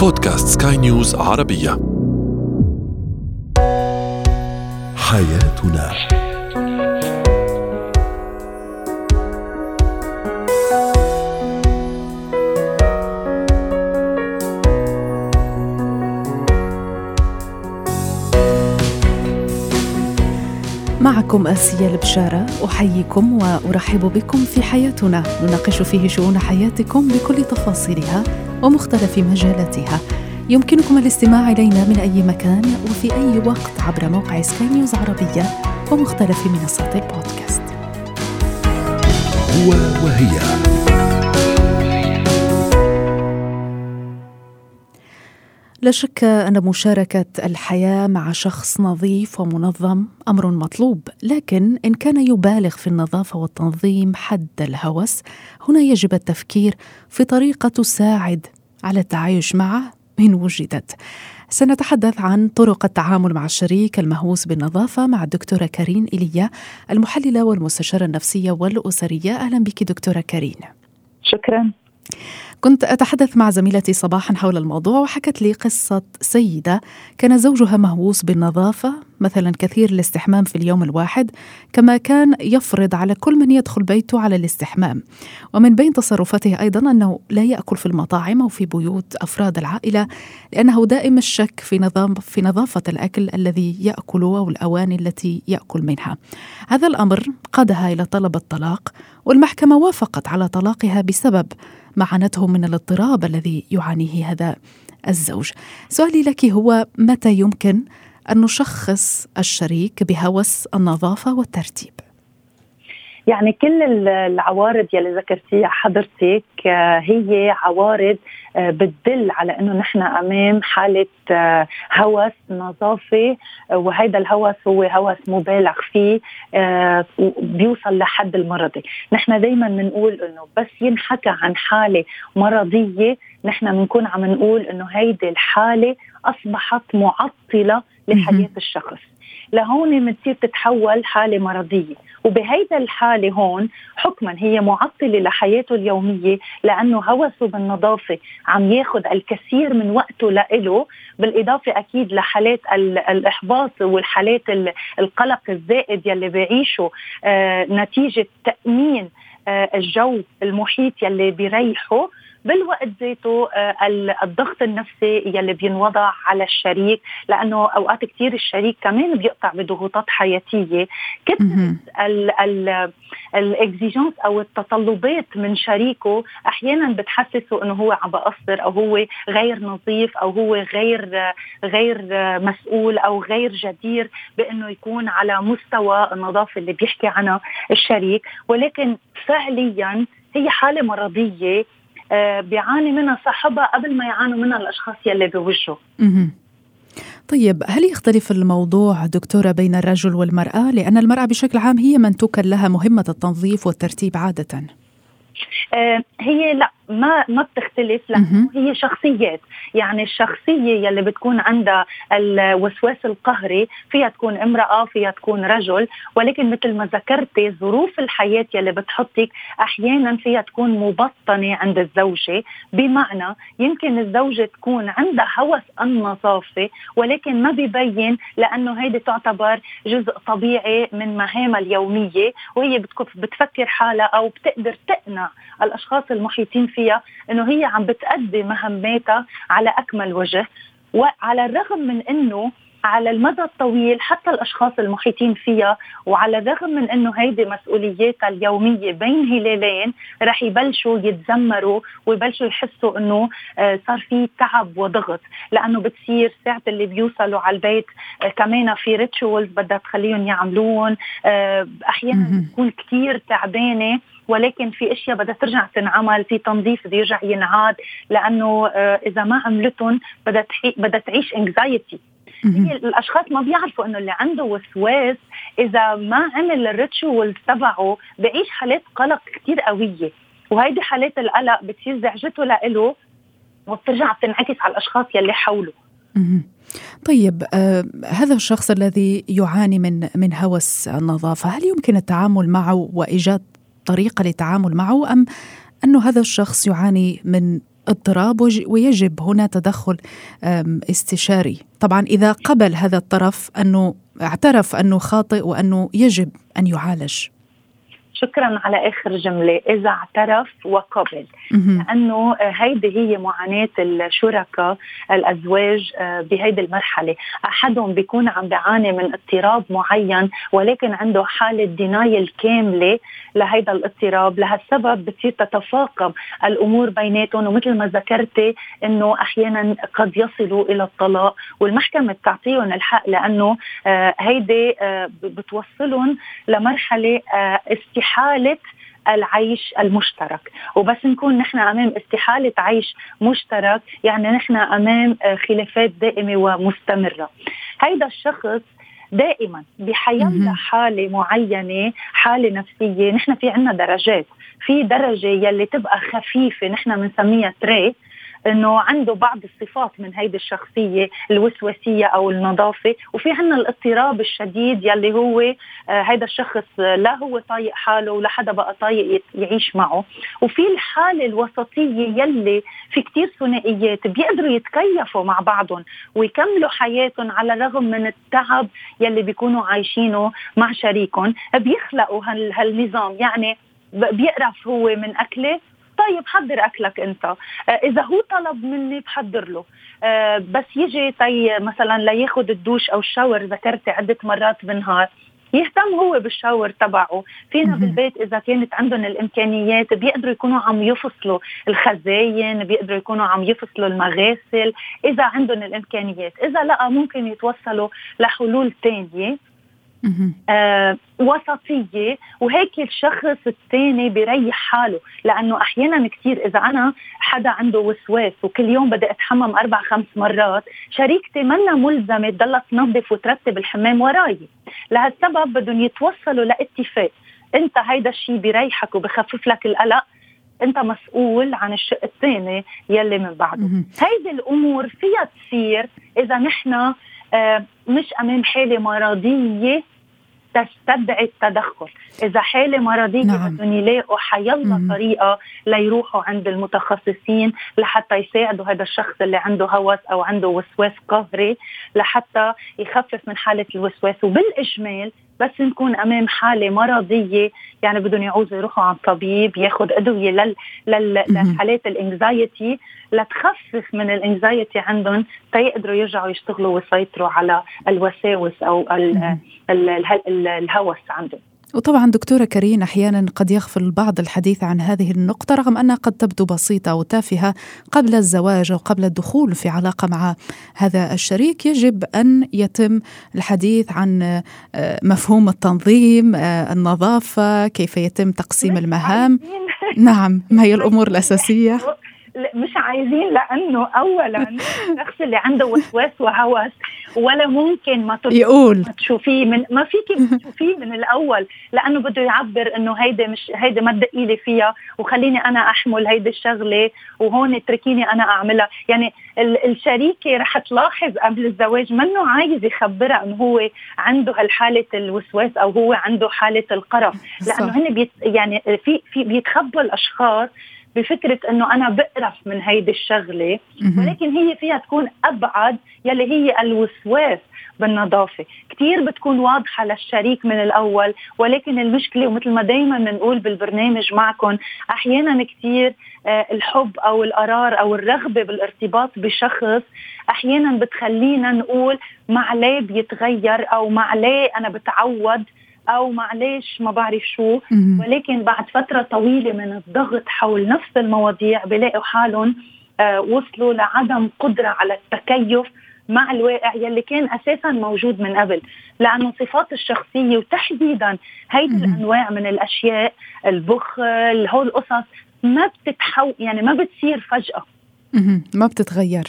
بودكاست سكاي نيوز عربية. حياتنا. معكم آسيا البشارة أحييكم وأرحب بكم في حياتنا. نناقش فيه شؤون حياتكم بكل تفاصيلها. ومختلف مجالاتها. يمكنكم الاستماع إلينا من أي مكان وفي أي وقت عبر موقع سكاي نيوز عربية ومختلف منصات البودكاست. هو وهي. لا شك أن مشاركة الحياة مع شخص نظيف ومنظم أمر مطلوب لكن إن كان يبالغ في النظافة والتنظيم حد الهوس هنا يجب التفكير في طريقة تساعد على التعايش معه إن وجدت. سنتحدث عن طرق التعامل مع الشريك المهووس بالنظافة مع الدكتورة كارين إيليا المحللة والمستشارة النفسية والأسرية. أهلا بك دكتورة كارين. شكرا. كنت أتحدث مع زميلتي صباحا حول الموضوع وحكت لي قصة سيدة. كان زوجها مهووس بالنظافة مثلا كثير الاستحمام في اليوم الواحد كما كان يفرض على كل من يدخل بيته على الاستحمام. ومن بين تصرفاته أيضا أنه لا يأكل في المطاعم أو في بيوت أفراد العائلة لأنه دائم الشك في نظام في نظافة الأكل الذي يأكل أو الأواني التي يأكل منها. هذا الأمر قادها إلى طلب الطلاق والمحكمة وافقت على طلاقها بسبب ما عانته من الاضطراب الذي يعانيه هذا الزوج. سؤالي لك هو متى يمكن أن نشخص الشريك بهوس النظافة والترتيب؟ يعني كل العوارض يلي ذكرتيها حضرتك هي عوارض بتدل على إنه نحن أمام حالة هوس نظافه وهذا الهوس هو هوس مبالغ فيه بيوصل لحد المرضي، نحن دائما بنقول إنه بس ينحكى عن حالة مرضية نحن بنكون عم نقول إنه هيدي الحالة أصبحت معطلة لحياة الشخص. لهون بتصير تتحول حالة مرضية. وبهيدا الحالة هون حكما هي معطلة لحياته اليومية لأنه هوسه بالنظافة عم ياخذ الكثير من وقته لإله بالإضافة أكيد لحالات الإحباط والحالات القلق الزائد يلي بيعيشه آه نتيجة تأمين آه الجو المحيط يلي بيريحه. بالوقت ذاته الضغط النفسي يلي بينوضع على الشريك لأنه أوقات كثير الشريك كمان بيقطع بضغوطات حياتية. كثرة الاكزيجنس أو التطلبات من شريكه أحيانا بتحسسه إنه هو عم بقصر أو هو غير نظيف أو هو غير غير مسؤول أو غير جدير بإنه يكون على مستوى النظافة اللي بيحكي عنها الشريك. ولكن فعليا هي حالة مرضية بيعاني منها صاحبها قبل ما يعانوا منها الأشخاص يلي بوجهه طيب هل يختلف الموضوع دكتورة بين الرجل والمرأة؟ لأن المرأة بشكل عام هي من توكل لها مهمة التنظيف والترتيب عادة. آه هي لا ما ما بتختلف لأنه هي شخصيات. يعني الشخصية يلي بتكون عندها الوسواس القهري فيها تكون امرأة فيها تكون رجل. ولكن مثل ما ذكرتي ظروف الحياة يلي بتحطك أحيانا فيها تكون مبطنة عند الزوجة. بمعنى يمكن الزوجة تكون عندها هوس النظافة ولكن ما بيبين لأنه هيدي تعتبر جزء طبيعي من مهامها اليومية. وهي بتفكر حالها أو بتقدر تقنع الأشخاص المحيطين فيها فيها إنه هي عم بتأدي مهماتها على أكمل وجه وعلى الرغم من إنه على المدى الطويل حتى الأشخاص المحيطين فيها وعلى الرغم من إنه هيدي مسؤولياتها اليومية بين هلالين رح يبلشوا يتذمروا ويبلشوا يحسوا إنه صار في تعب وضغط. لأنه بتصير ساعة اللي بيوصلوا على البيت كمان في ريتشولز بدها تخليهم يعملون أحيانا بتكون كثير تعبانة. ولكن في أشياء بدها ترجع تنعمل في تنظيف بده يرجع ينعاد لأنه إذا ما عملتهم بدها بدها تعيش انكزايتي هي الأشخاص ما بيعرفوا إنه اللي عنده وسواس إذا ما عمل الريتشوال تبعه بعيش حالات قلق كثير قوية. وهيدي حالات القلق بتصير زعجته لإله وبترجع بتنعكس على الأشخاص يلي حوله. طيب آه هذا الشخص الذي يعاني من من هوس النظافة هل يمكن التعامل معه وإيجاد طريقه للتعامل معه أم انه هذا الشخص يعاني من اضطراب ويجب هنا تدخل استشاري. طبعا إذا قبل هذا الطرف أنه اعترف أنه خاطئ وأنه يجب أن يعالج. شكرا على آخر جملة إذا اعترف وقبل. لأنه هيدي هي معاناة الشركاء الأزواج آه، بهيدي المرحلة. أحدهم بيكون عم بيعاني من اضطراب معين ولكن عنده حالة دينايل كاملة لهيدا الاضطراب. لهالسبب بتصير تتفاقم الأمور بيناتهم ومثل ما ذكرتي إنه أحيانا قد يصلوا إلى الطلاق. والمحكمة بتعطيهم الحق لأنه آه، هيدي آه، بتوصلهم لمرحلة استحاله استحاله العيش المشترك. وبس نكون نحن أمام استحالة عيش مشترك يعني نحن أمام آه، خلافات دائمة ومستمرة. هيدا الشخص دائما بحيلا حالة معينة حالة نفسية نحن في عنا درجات. في درجة يلي تبقى خفيفة نحن بنسميها تري إنه عنده بعض الصفات من هيدي الشخصية الوسواسيه أو النظافة. وفي عندنا الاضطراب الشديد يلي هو آه هيدا الشخص لا هو طايق حاله ولا حدا بقى طايق يعيش معه. وفي الحالة الوسطية يلي في كتير ثنائيات بيقدروا يتكيفوا مع بعضهم ويكملوا حياتهم على الرغم من التعب يلي بيكونوا عايشينه مع شريكهم بيخلقوا هالنظام. يعني بيقرف هو من أكله طيب حضر أكلك أنت. آه، إذا هو طلب مني بحضر له. آه، بس يجي طي مثلا لياخذ الدوش أو الشاور ذكرتي عدة مرات بالنهار يهتم هو بالشاور تبعه. فينا بالبيت إذا كانت عندهم الإمكانيات بيقدروا يكونوا عم يفصلوا الخزاين بيقدروا يكونوا عم يفصلوا المغاسل. إذا عندهم الإمكانيات إذا لأ ممكن يتوصلوا لحلول ثانية آه وسطية وهيك الشخص الثاني بيريح حاله لأنه أحيانا كثير إذا أنا حدا عنده وسواس وكل يوم بدي أتحمم أربع خمس مرات شريكتي منا ملزمة تضلها تنظف وترتب الحمام وراي. لهالسبب بدهم يتوصلوا لاتفاق. أنت هيدا الشيء بيريحك وبخفف لك القلق. أنت مسؤول عن الشق الثاني يلي من بعده. هيدي الأمور فيها تصير إذا نحن آه، مش أمام حالة مرضية تستدعي التدخل. إذا حالة مرضية نعم. بدهم يلاقوا حيلا طريقة ليروحوا عند المتخصصين لحتى يساعدوا هذا الشخص اللي عنده هوس أو عنده وسواس قهري لحتى يخفف من حالة الوسواس. وبالإجمال بس نكون أمام حالة مرضية. يعني بدهم يعوزوا يروحوا عند طبيب ياخذ أدوية لل... لل... لحالات الإنكزايتي لتخفف من الإنكزايتي عندهم تيقدروا يرجعوا يشتغلوا ويسيطروا على الوساوس أو. ال... الهوس عندهم. وطبعا دكتورة كريم أحيانا قد يغفل البعض الحديث عن هذه النقطة رغم أنها قد تبدو بسيطة وتافهة قبل الزواج أو قبل الدخول في علاقة مع هذا الشريك. يجب أن يتم الحديث عن آه، مفهوم التنظيم آه، النظافة كيف يتم تقسيم المهام. نعم ما هي الأمور الأساسية؟ مش عايزين لأنه اولا الشخص اللي عنده وسواس وهوس ولا ممكن ما يقول. تشوفيه من ما فيكي تشوفيه من الأول لأنه بده يعبر إنه هيدي مش هيدي ما تدقي لي فيها وخليني أنا أحمل هيدي الشغلة وهون اتركيني أنا أعملها. يعني الشريكة رح تلاحظ قبل الزواج منه عايز يخبرها إنه هو عنده هالحالة الوسواس أو هو عنده حالة القرف. لأنه هن بيت يعني في في بيتخبوا الأشخاص بفكرة إنه أنا بقرف من هيدي الشغلة ولكن هي فيها تكون أبعد يلي هي الوسواس بالنظافة. كثير بتكون واضحة للشريك من الأول ولكن المشكلة ومثل ما دايما بنقول بالبرنامج معكم أحيانا كثير آه، الحب أو القرار أو الرغبة بالارتباط بشخص أحيانا بتخلينا نقول معليه بيتغير أو معليه أنا بتعود أو معلش ما بعرف شو. ولكن بعد فترة طويلة من الضغط حول نفس المواضيع بلاقوا حالهم آه وصلوا لعدم قدرة على التكيف مع الواقع يلي كان أساسا موجود من قبل. لأنه صفات الشخصية وتحديدا هيدي الأنواع من الأشياء البخل هول القصص ما بتتحو يعني ما بتصير فجأة. ما بتتغير.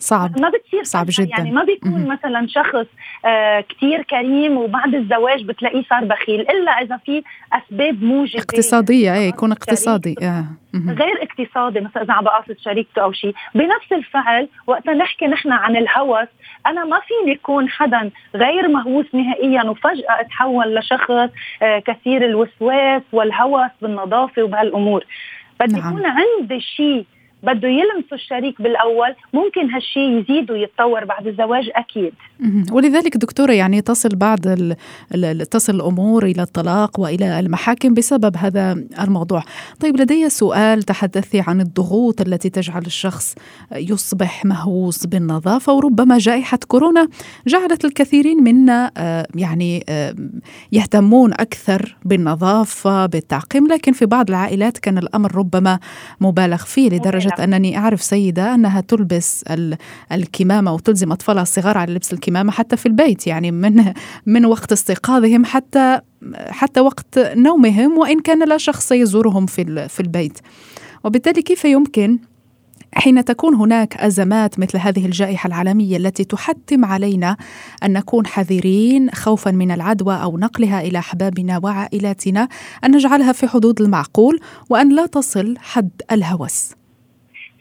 صعب ما بتصير صعب جدا يعني ما بيكون م- مثلا شخص آه كتير كريم وبعد الزواج بتلاقيه صار بخيل إلا إذا في أسباب موجبة اقتصادية إيه يكون اقتصادي آه. غير اقتصادي مثلا إذا عم بقاصد شريكته أو شيء. بنفس الفعل وقت نحكي نحن عن الهوس أنا ما فيني يكون حدا غير مهووس نهائيا وفجأة أتحول لشخص آه كثير الوسواس والهوس بالنظافة وبهالأمور. بدي نعم. يكون عندي شيء بده يلمسوا الشريك بالأول ممكن هالشيء يزيد ويتطور بعد الزواج أكيد. ولذلك دكتورة يعني تصل بعض تصل الأمور إلى الطلاق وإلى المحاكم بسبب هذا الموضوع. طيب لدي سؤال تحدثي عن الضغوط التي تجعل الشخص يصبح مهووس بالنظافة وربما جائحة كورونا جعلت الكثيرين منا آه، يعني آه، يهتمون أكثر بالنظافة بالتعقيم. لكن في بعض العائلات كان الأمر ربما مبالغ فيه لدرجة أنني أعرف سيدة أنها تلبس الكمامة وتلزم أطفالها الصغار على لبس الكمامة حتى في البيت يعني من من وقت استيقاظهم حتى حتى وقت نومهم وإن كان لا شخص يزورهم في في البيت وبالتالي كيف يمكن حين تكون هناك أزمات مثل هذه الجائحة العالمية التي تحتم علينا أن نكون حذرين خوفا من العدوى أو نقلها إلى أحبابنا وعائلاتنا أن نجعلها في حدود المعقول وأن لا تصل حد الهوس.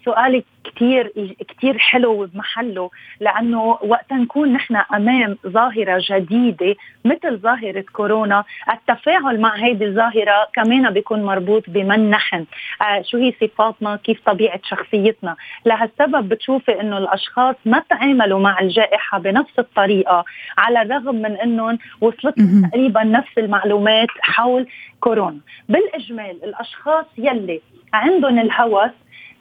سؤالك كثير كثير حلو وبمحله لأنه وقت نكون نحن أمام ظاهرة جديدة مثل ظاهرة كورونا التفاعل مع هذه الظاهرة كمان بيكون مربوط بمن نحن. آه شو هي صفاتنا؟ كيف طبيعة شخصيتنا؟ لهالسبب بتشوفي إنه الأشخاص ما تعاملوا مع الجائحة بنفس الطريقة على الرغم من إنهم وصلت تقريبا نفس المعلومات حول كورونا. بالإجمال الأشخاص يلي عندهم الهوس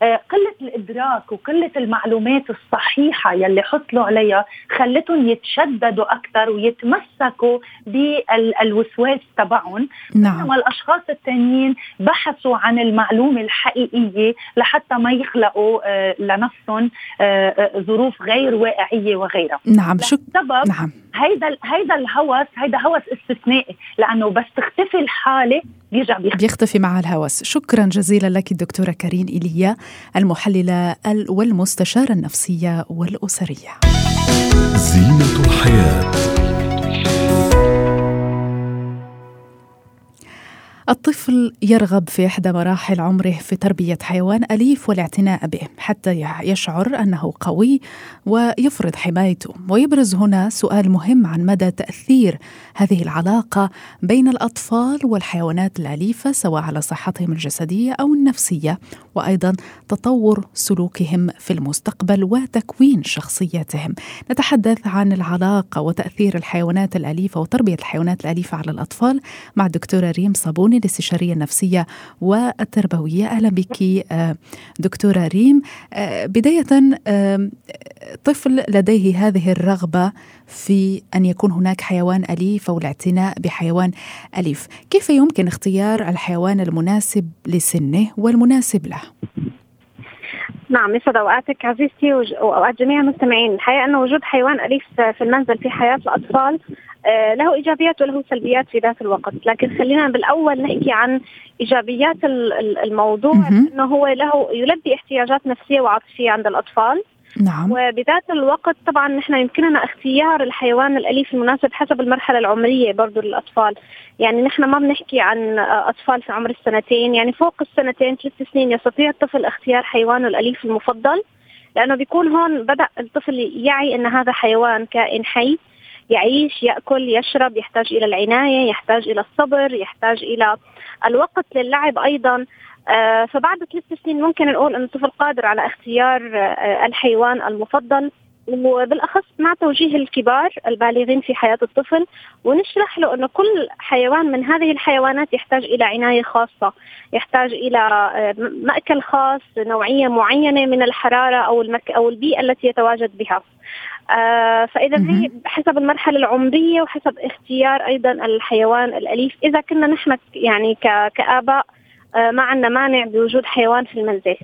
آه، قلة الإدراك وقلة المعلومات الصحيحة يلي حصلوا عليها خلتهم يتشددوا أكثر ويتمسكوا بالوسواس تبعهم. نعم. بينما الأشخاص الثانيين بحثوا عن المعلومة الحقيقية لحتى ما يخلقوا آه، لنفسهم آه، ظروف غير واقعية وغيرها. نعم شو نعم. هيدا هيدا الهوس هيدا هوس استثنائي لأنه بس تختفي الحالة بيرجع بيختفي. بيختفي مع الهوس. شكرا جزيلا لك الدكتورة كارين إيليا المحللة والمستشارة النفسية والأسرية. زينة الحياة. الطفل يرغب في إحدى مراحل عمره في تربية حيوان أليف والاعتناء به حتى يشعر أنه قوي ويفرض حمايته. ويبرز هنا سؤال مهم عن مدى تأثير هذه العلاقة بين الأطفال والحيوانات الأليفة سواء على صحتهم الجسدية أو النفسية وأيضا تطور سلوكهم في المستقبل وتكوين شخصيتهم. نتحدث عن العلاقة وتأثير الحيوانات الأليفة وتربية الحيوانات الأليفة على الأطفال مع الدكتورة ريم صابوني الاستشارية النفسية والتربوية. أهلا بك آه، دكتورة ريم. آه، بداية طفل لديه هذه الرغبة في أن يكون هناك حيوان أليف أو الاعتناء بحيوان أليف كيف يمكن اختيار الحيوان المناسب لسنه والمناسب له؟ نعم يسعد أوقاتك عزيزتي وأوقات جميع المستمعين، الحقيقة انه وجود حيوان أليف في المنزل في حياة الأطفال آه، له إيجابيات وله سلبيات في ذات الوقت، لكن خلينا بالأول نحكي عن إيجابيات الموضوع انه هو له يلبي احتياجات نفسية وعاطفية عند الأطفال. نعم. وبذات الوقت طبعا نحن يمكننا اختيار الحيوان الأليف المناسب حسب المرحلة العمرية برضه للأطفال. يعني نحن ما بنحكي عن أطفال في عمر السنتين يعني فوق السنتين ثلاث سنين يستطيع الطفل اختيار حيوانه الأليف المفضل لأنه بيكون هون بدأ الطفل يعي إن هذا حيوان كائن حي يعيش يأكل يشرب يحتاج إلى العناية يحتاج إلى الصبر يحتاج إلى الوقت للعب أيضا. فبعد ثلاث سنين ممكن نقول ان الطفل قادر على اختيار آه، الحيوان المفضل وبالأخص مع توجيه الكبار البالغين في حياة الطفل ونشرح له إنه كل حيوان من هذه الحيوانات يحتاج إلى عناية خاصة، يحتاج إلى آه، مأكل خاص، نوعية معينة من الحرارة أو المك أو البيئة التي يتواجد بها. آه فإذا هي حسب المرحلة العمرية وحسب اختيار أيضا الحيوان الأليف، إذا كنا نحن يعني كآباء آه ما عندنا مانع بوجود حيوان في المنزل.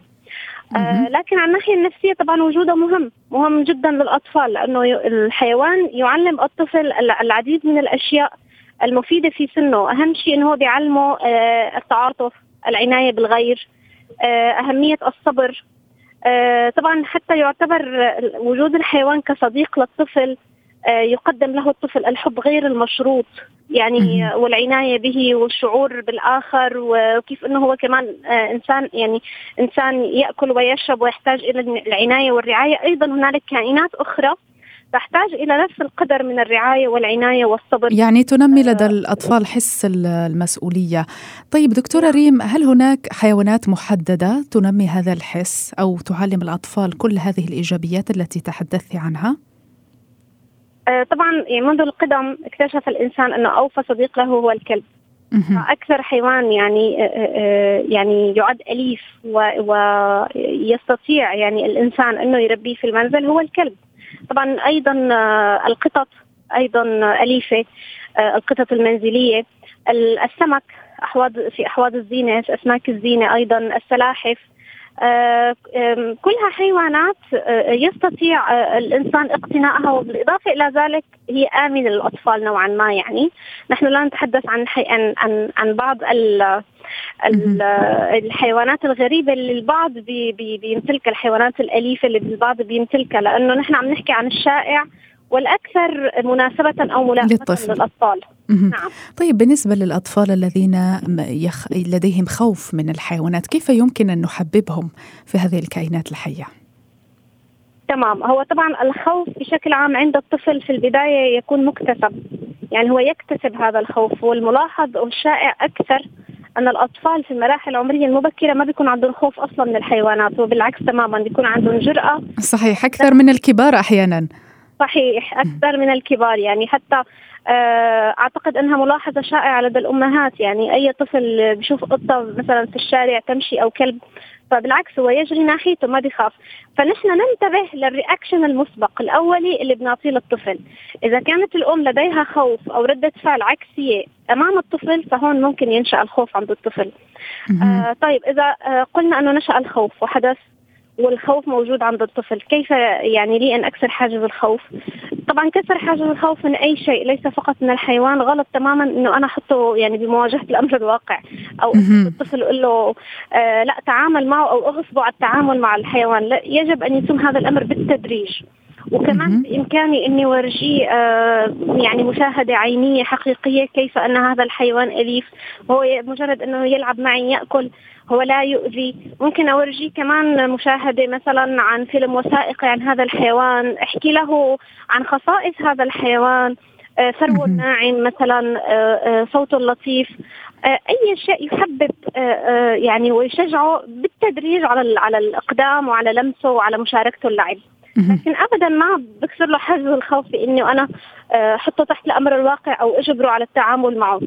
آه لكن على الناحية النفسية طبعا وجوده مهم مهم جدا للأطفال لأنه الحيوان يعلم الطفل العديد من الأشياء المفيدة في سنه. أهم شيء انه هو بيعلمه آه التعاطف العناية بالغير آه أهمية الصبر. آه طبعا حتى يعتبر وجود الحيوان كصديق للطفل آه، يقدم له الطفل الحب غير المشروط. يعني والعناية به والشعور بالآخر وكيف إنه هو كمان آه، إنسان يعني إنسان يأكل ويشرب ويحتاج إلى العناية والرعاية. أيضا هنالك كائنات أخرى تحتاج إلى نفس القدر من الرعاية والعناية والصبر. يعني تنمي لدى الأطفال حس المسؤولية. طيب دكتورة ريم هل هناك حيوانات محددة تنمي هذا الحس أو تعلم الأطفال كل هذه الإيجابيات التي تحدثت عنها؟ طبعا يعني منذ القدم اكتشف الإنسان أنه أوفى صديق له هو الكلب. أكثر حيوان يعني يعني يعد أليف ويستطيع يعني الإنسان أنه يربيه في المنزل هو الكلب. طبعا أيضا القطط أيضا أليفة القطط المنزلية السمك أحواض في أحواض الزينة أسماك الزينة أيضا السلاحف. آه، كلها حيوانات آه، يستطيع آه، الإنسان اقتنائها وبالإضافة إلى ذلك هي آمنة للأطفال نوعا ما يعني. نحن لا نتحدث عن عن عن, عن بعض الحيوانات الغريبة اللي البعض بي بي بيمتلكها الحيوانات الأليفة اللي البعض بيمتلكها لأنه نحن عم نحكي عن الشائع والأكثر مناسبة أو ملائمة للأطفال. نعم. طيب بالنسبة للأطفال الذين يخ... لديهم خوف من الحيوانات كيف يمكن أن نحببهم في هذه الكائنات الحية؟ تمام. هو طبعا الخوف بشكل عام عند الطفل في البداية يكون مكتسب. يعني هو يكتسب هذا الخوف والملاحظ والشائع أكثر أن الأطفال في المراحل العمرية المبكرة ما بيكون عندهم خوف أصلا من الحيوانات وبالعكس تماما بيكون عندهم جرأة. صحيح أكثر من الكبار أحيانا. صحيح أكثر من الكبار يعني. حتى آه، أعتقد أنها ملاحظة شائعة لدى الأمهات يعني. أي طفل بيشوف قطة مثلا في الشارع تمشي أو كلب فبالعكس هو يجري ناحيته ما بيخاف. فنحن ننتبه للرياكشن المسبق الأولي اللي بنعطيه للطفل. إذا كانت الأم لديها خوف أو ردة فعل عكسية أمام الطفل فهون ممكن ينشأ الخوف عند الطفل. آه طيب إذا آه قلنا أنه نشأ الخوف وحدث والخوف موجود عند الطفل. كيف يعني لي أن أكسر حاجز الخوف؟ طبعا كسر حاجز الخوف من أي شيء ليس فقط من الحيوان غلط تماما أنه أنا أحطه يعني بمواجهة الأمر الواقع. أو الطفل أقول له آه لا تعامل معه أو أغصبه على التعامل مع الحيوان. لا يجب أن يتم هذا الأمر بالتدريج. وكمان بإمكاني أني ورجيه آه يعني مشاهدة عينية حقيقية كيف أن هذا الحيوان أليف. وهو مجرد أنه يلعب معي يأكل. هو لا يؤذي. ممكن اورجيه كمان مشاهدة مثلا عن فيلم وثائقي عن هذا الحيوان أحكي له عن خصائص هذا الحيوان آه ثروة الناعم مثلا آه آه صوته اللطيف أي شيء يحبب يعني ويشجعه بالتدريج على على الإقدام وعلى لمسه وعلى مشاركته اللعب. لكن ابدا ما بكسر له حاجز الخوف باني أنا أحطه تحت الأمر الواقع أو أجبره على التعامل معه.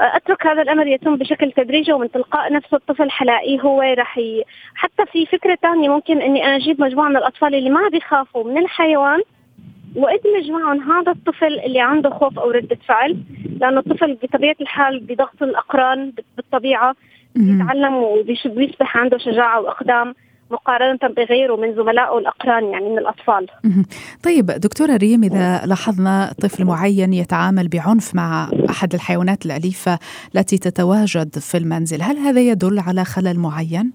أترك هذا الأمر يتم بشكل تدريجي ومن تلقاء نفسه الطفل حلاقيه هو راح ي... حتى في فكرة ثانية ممكن إني أنا أجيب مجموعة من الأطفال اللي ما بيخافوا من الحيوان وادمج معهم هذا الطفل اللي عنده خوف أو ردة فعل لأنه الطفل بطبيعة الحال بضغط الأقران بالطبيعة بيتعلم وبيصبح عنده شجاعة وأقدام. مقارنة بغيره من زملائه الأقران يعني من الأطفال. طيب دكتورة ريم إذا لاحظنا طفل معين يتعامل بعنف مع أحد الحيوانات الأليفة التي تتواجد في المنزل هل هذا يدل على خلل معين؟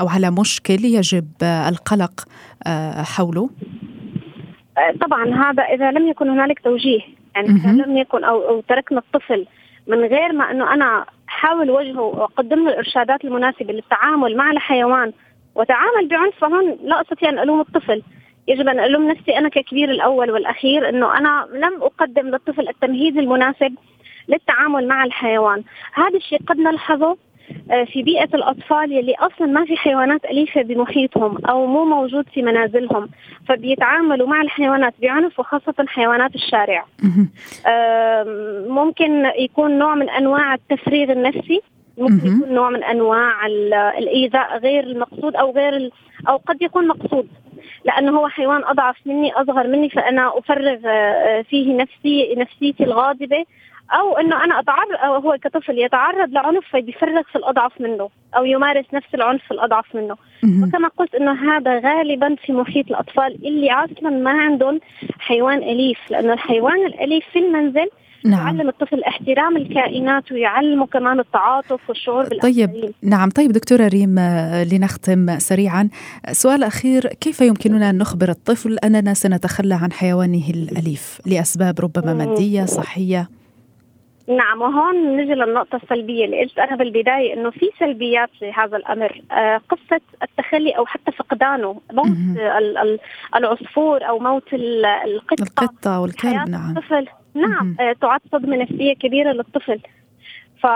أو على مشكل يجب القلق آه، حوله؟ آه، طبعا هذا إذا لم يكن هنالك توجيه يعني إذا لم يكن أو, أو تركنا الطفل من غير ما أنه أنا أحاول وجهه وأقدم له الإرشادات المناسبة للتعامل مع الحيوان وتعامل بعنف فهون لا أستطيع أن ألوم الطفل. يجب أن ألوم نفسي أنا ككبير الأول والأخير إنه أنا لم أقدم للطفل التمهيد المناسب للتعامل مع الحيوان. هذا الشيء قد نلحظه آه، في بيئة الأطفال يلي أصلا ما في حيوانات أليفة بمحيطهم أو مو موجود في منازلهم فبيتعاملوا مع الحيوانات بعنف وخاصة حيوانات الشارع. ممكن يكون نوع من أنواع التفريغ النفسي. ممكن يكون نوع من أنواع الإيذاء غير المقصود أو غير أو قد يكون مقصود. لأنه هو حيوان أضعف مني أصغر مني فأنا أفرغ آه، فيه نفسي نفسيتي الغاضبة أو إنه أنا أتعرض أو هو كطفل يتعرض لعنف فبيفرغ في الأضعف منه أو يمارس نفس العنف في الأضعف منه. وكما قلت إنه هذا غالبا في محيط الأطفال اللي أصلا ما عندهم حيوان أليف لأنه الحيوان الأليف في المنزل نعم. يعلم الطفل احترام الكائنات ويعلمه كمان التعاطف والشعور بالآخرين طيب نعم. طيب دكتورة ريم آه، لنختم سريعا. سؤال أخير كيف يمكننا أن نخبر الطفل أننا سنتخلى عن حيوانه الأليف لأسباب ربما مادية صحية؟ نعم وهون نجي للنقطة السلبية اللي قلت أنا بالبداية إنه في سلبيات في هذا الأمر. آه قصة التخلي أو حتى فقدانه موت ال- ال- العصفور أو موت القطة. القطة والكلب نعم. الطفل. نعم آه تعد صدمة نفسية كبيرة للطفل. ف...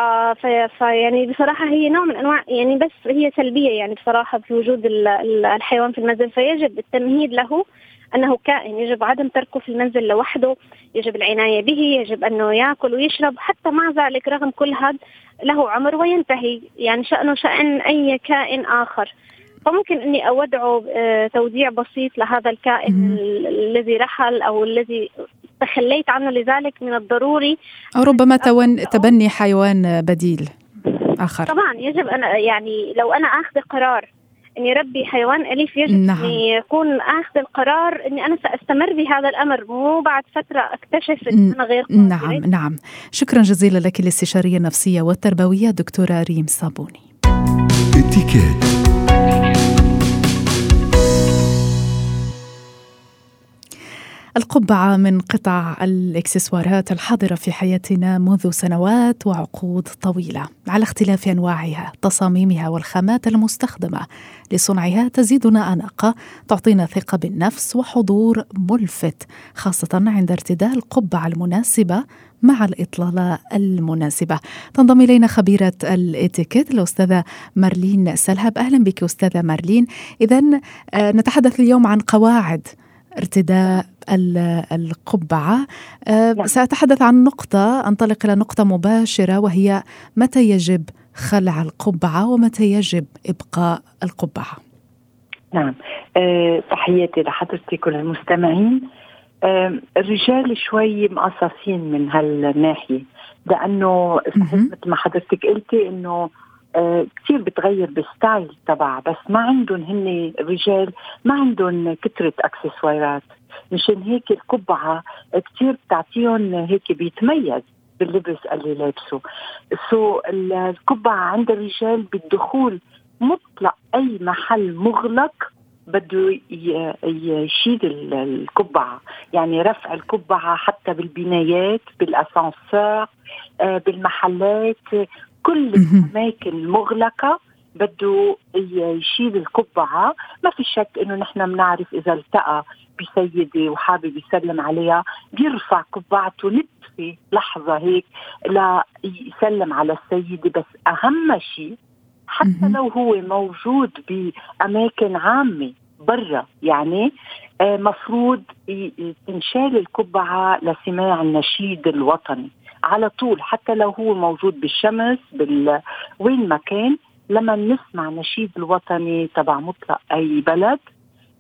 ف... ف يعني بصراحة هي نوع من أنواع يعني بس هي سلبية يعني بصراحة في وجود الحيوان في المنزل. فيجب التمهيد له أنه كائن يجب عدم تركه في المنزل لوحده يجب العناية به يجب أنه يأكل ويشرب حتى مع ذلك رغم كل هذا له عمر وينتهي يعني شأنه شأن أي كائن آخر. فممكن أني أودعه آه، توديع بسيط لهذا الكائن الذي رحل أو الذي تخليت عنه لذلك من الضروري. أو ربما تبني حيوان بديل آخر. طبعا يجب ان يعني لو أنا آخذ قرار إني ربي حيوان أليف يجب نعم. اني يكون آخذ القرار إني أنا سأستمر بهذا الأمر مو بعد فترة أكتشف ان أنا غير قادرة. نعم نعم. شكرا جزيلا لك الاستشارية النفسية والتربوية دكتورة ريم صابوني. القبعة من قطع الإكسسوارات الحاضرة في حياتنا منذ سنوات وعقود طويلة على اختلاف أنواعها تصاميمها والخامات المستخدمة. لصنعها تزيدنا أناقة تعطينا ثقة بالنفس وحضور ملفت خاصة عند ارتداء القبعة المناسبة مع الإطلالة المناسبة. تنضم إلينا خبيرة الإتيكيت الأستاذة مارلين سلهب. أهلا بك أستاذة مارلين. إذا آه، نتحدث اليوم عن قواعد ارتداء القبعة. آه، نعم. سأتحدث عن نقطة أنطلق إلى نقطة مباشرة وهي متى يجب خلع القبعة ومتى يجب إبقاء القبعة؟ نعم. أه تحياتي لحضرتك وللمستمعين أه الرجال شوي مقصصين من هالناحية. لأنه مثل ما حضرتك قلتي آه، كثير بتغير بالستايل تبعها بس ما عندهم هن الرجال ما عندهم كثرة اكسسوارات مشان هيك القبعة كثير بتعطيهم هيك بيتميز باللبس اللي لابسه. so القبعة عند الرجال بالدخول مطلق أي محل مغلق بده يشيل القبعة. يعني رفع القبعة حتى بالبنايات بالأسانسور آه، بالمحلات كل الأماكن المغلقة بده يشيل القبعة. ما في شك إنه نحن بنعرف إذا التقى بسيدة وحابب يسلم عليها. بيرفع قبعته نتفة لحظة هيك ليسلم على السيدة. بس أهم شيء حتى لو هو موجود بأماكن عامة برا يعني آه، مفروض تنشال القبعة لسماع النشيد الوطني. على طول حتى لو هو موجود بالشمس بال وين ما كان لما نسمع نشيد الوطني تبع مطلق أي بلد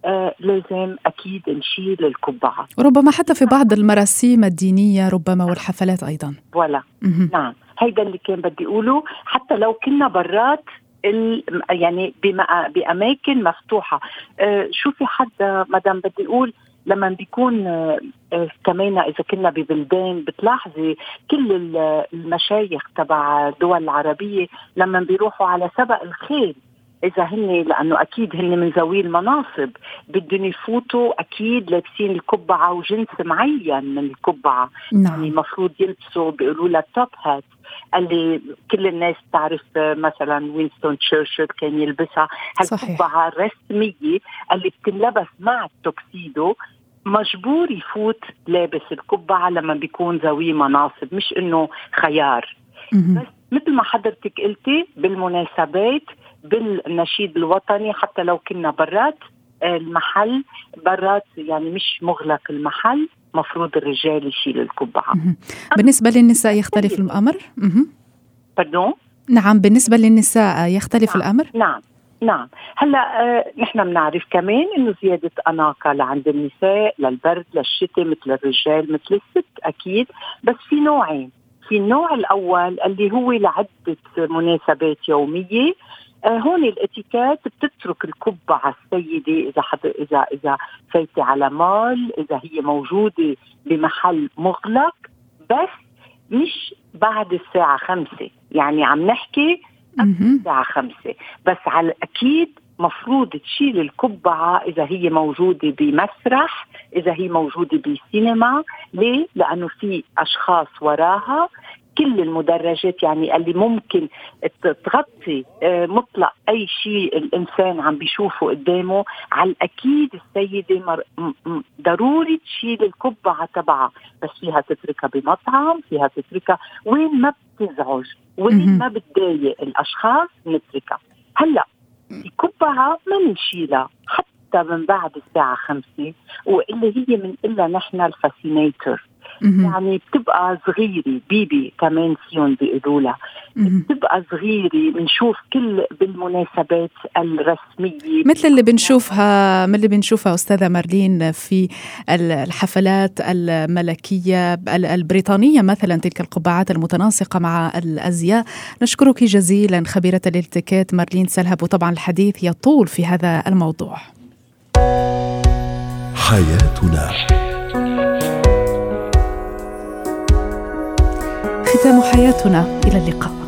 آه لازم أكيد نشيل القبعه ربما حتى في بعض المراسيم الدينية ربما والحفلات أيضا. ولا. نعم. هيدا اللي كان بدي أقوله. حتى لو كنا برات يعني بأماكن مفتوحة. آه شوفي حدا مدام بدي أقول لما بيكون آه، آه، كمان إذا كنا ببلدان بتلاحظي كل المشايخ تبع الدول العربيه لما بيروحوا على سبق الخيل إذا هن لأنه أكيد هن من ذوي المناصب. بدهم يفوتوا أكيد لابسين القبعة وجنس معين من القبعة. نعم. يعني المفروض يلبسوا بيقولوا لها توب هات اللي كل الناس تعرف مثلا وينستون تشرشل كان يلبسها. هالقبعة الرسميه اللي بتنلبس مع التوكسيدو. مجبور يفوت لابس القبعة لما بيكون ذوي مناصب مش إنه خيار. بس مثل ما حضرتك قلتي بالمناسبات بالنشيد الوطني حتى لو كنا برات آه، المحل برات يعني مش مغلق المحل مفروض الرجال يشيل القبعة بالنسبة للنساء يختلف الأمر؟ بردون؟ نعم بالنسبة للنساء يختلف نعم. الأمر؟ نعم نعم هلا آه نحن بنعرف كمان إنه زيادة أناقة لعند النساء للبرد للشتاء مثل الرجال مثل الست أكيد بس في نوعين في النوع الأول اللي هو لعدة مناسبات يومية هون الاتيكات بتترك القبعة السيدة إذا حد إذا إذا فايتة على مال إذا هي موجودة بمحل مغلق بس مش بعد الساعة خمسة. يعني عم نحكي الساعة خمسة. بس على الأكيد مفروض تشيل القبعة إذا هي موجودة بمسرح إذا هي موجودة بسينما ليه؟ لأنه في أشخاص وراها كل المدرجات يعني اللي ممكن تغطي آه، مطلق أي شيء الإنسان عم بيشوفه قدامه. على الأكيد السيدة مر... ضروري تشيل القبعة تبعها بس فيها تتركها بمطعم فيها تتركها وين ما بتزعج وين ما بتضايق الأشخاص نتركها. هلأ القبعه ما نشيلها حتى من بعد الساعة خمسة واللي هي من إلا نحن الفاسينيتر يعني بتبقى صغيرة بيبي كمان فيهم بيقولوا لها بتبقى صغيرة بنشوف كل بالمناسبات الرسمية. مثل اللي بنشوفها من اللي بنشوفها أستاذة مارلين في الحفلات الملكية البريطانية مثلا تلك القبعات المتناسقة مع الأزياء. نشكرك جزيلا خبيرة الالتكات مارلين سلهب وطبعا الحديث يطول في هذا الموضوع. حياتنا. ختام حياتنا. إلى اللقاء.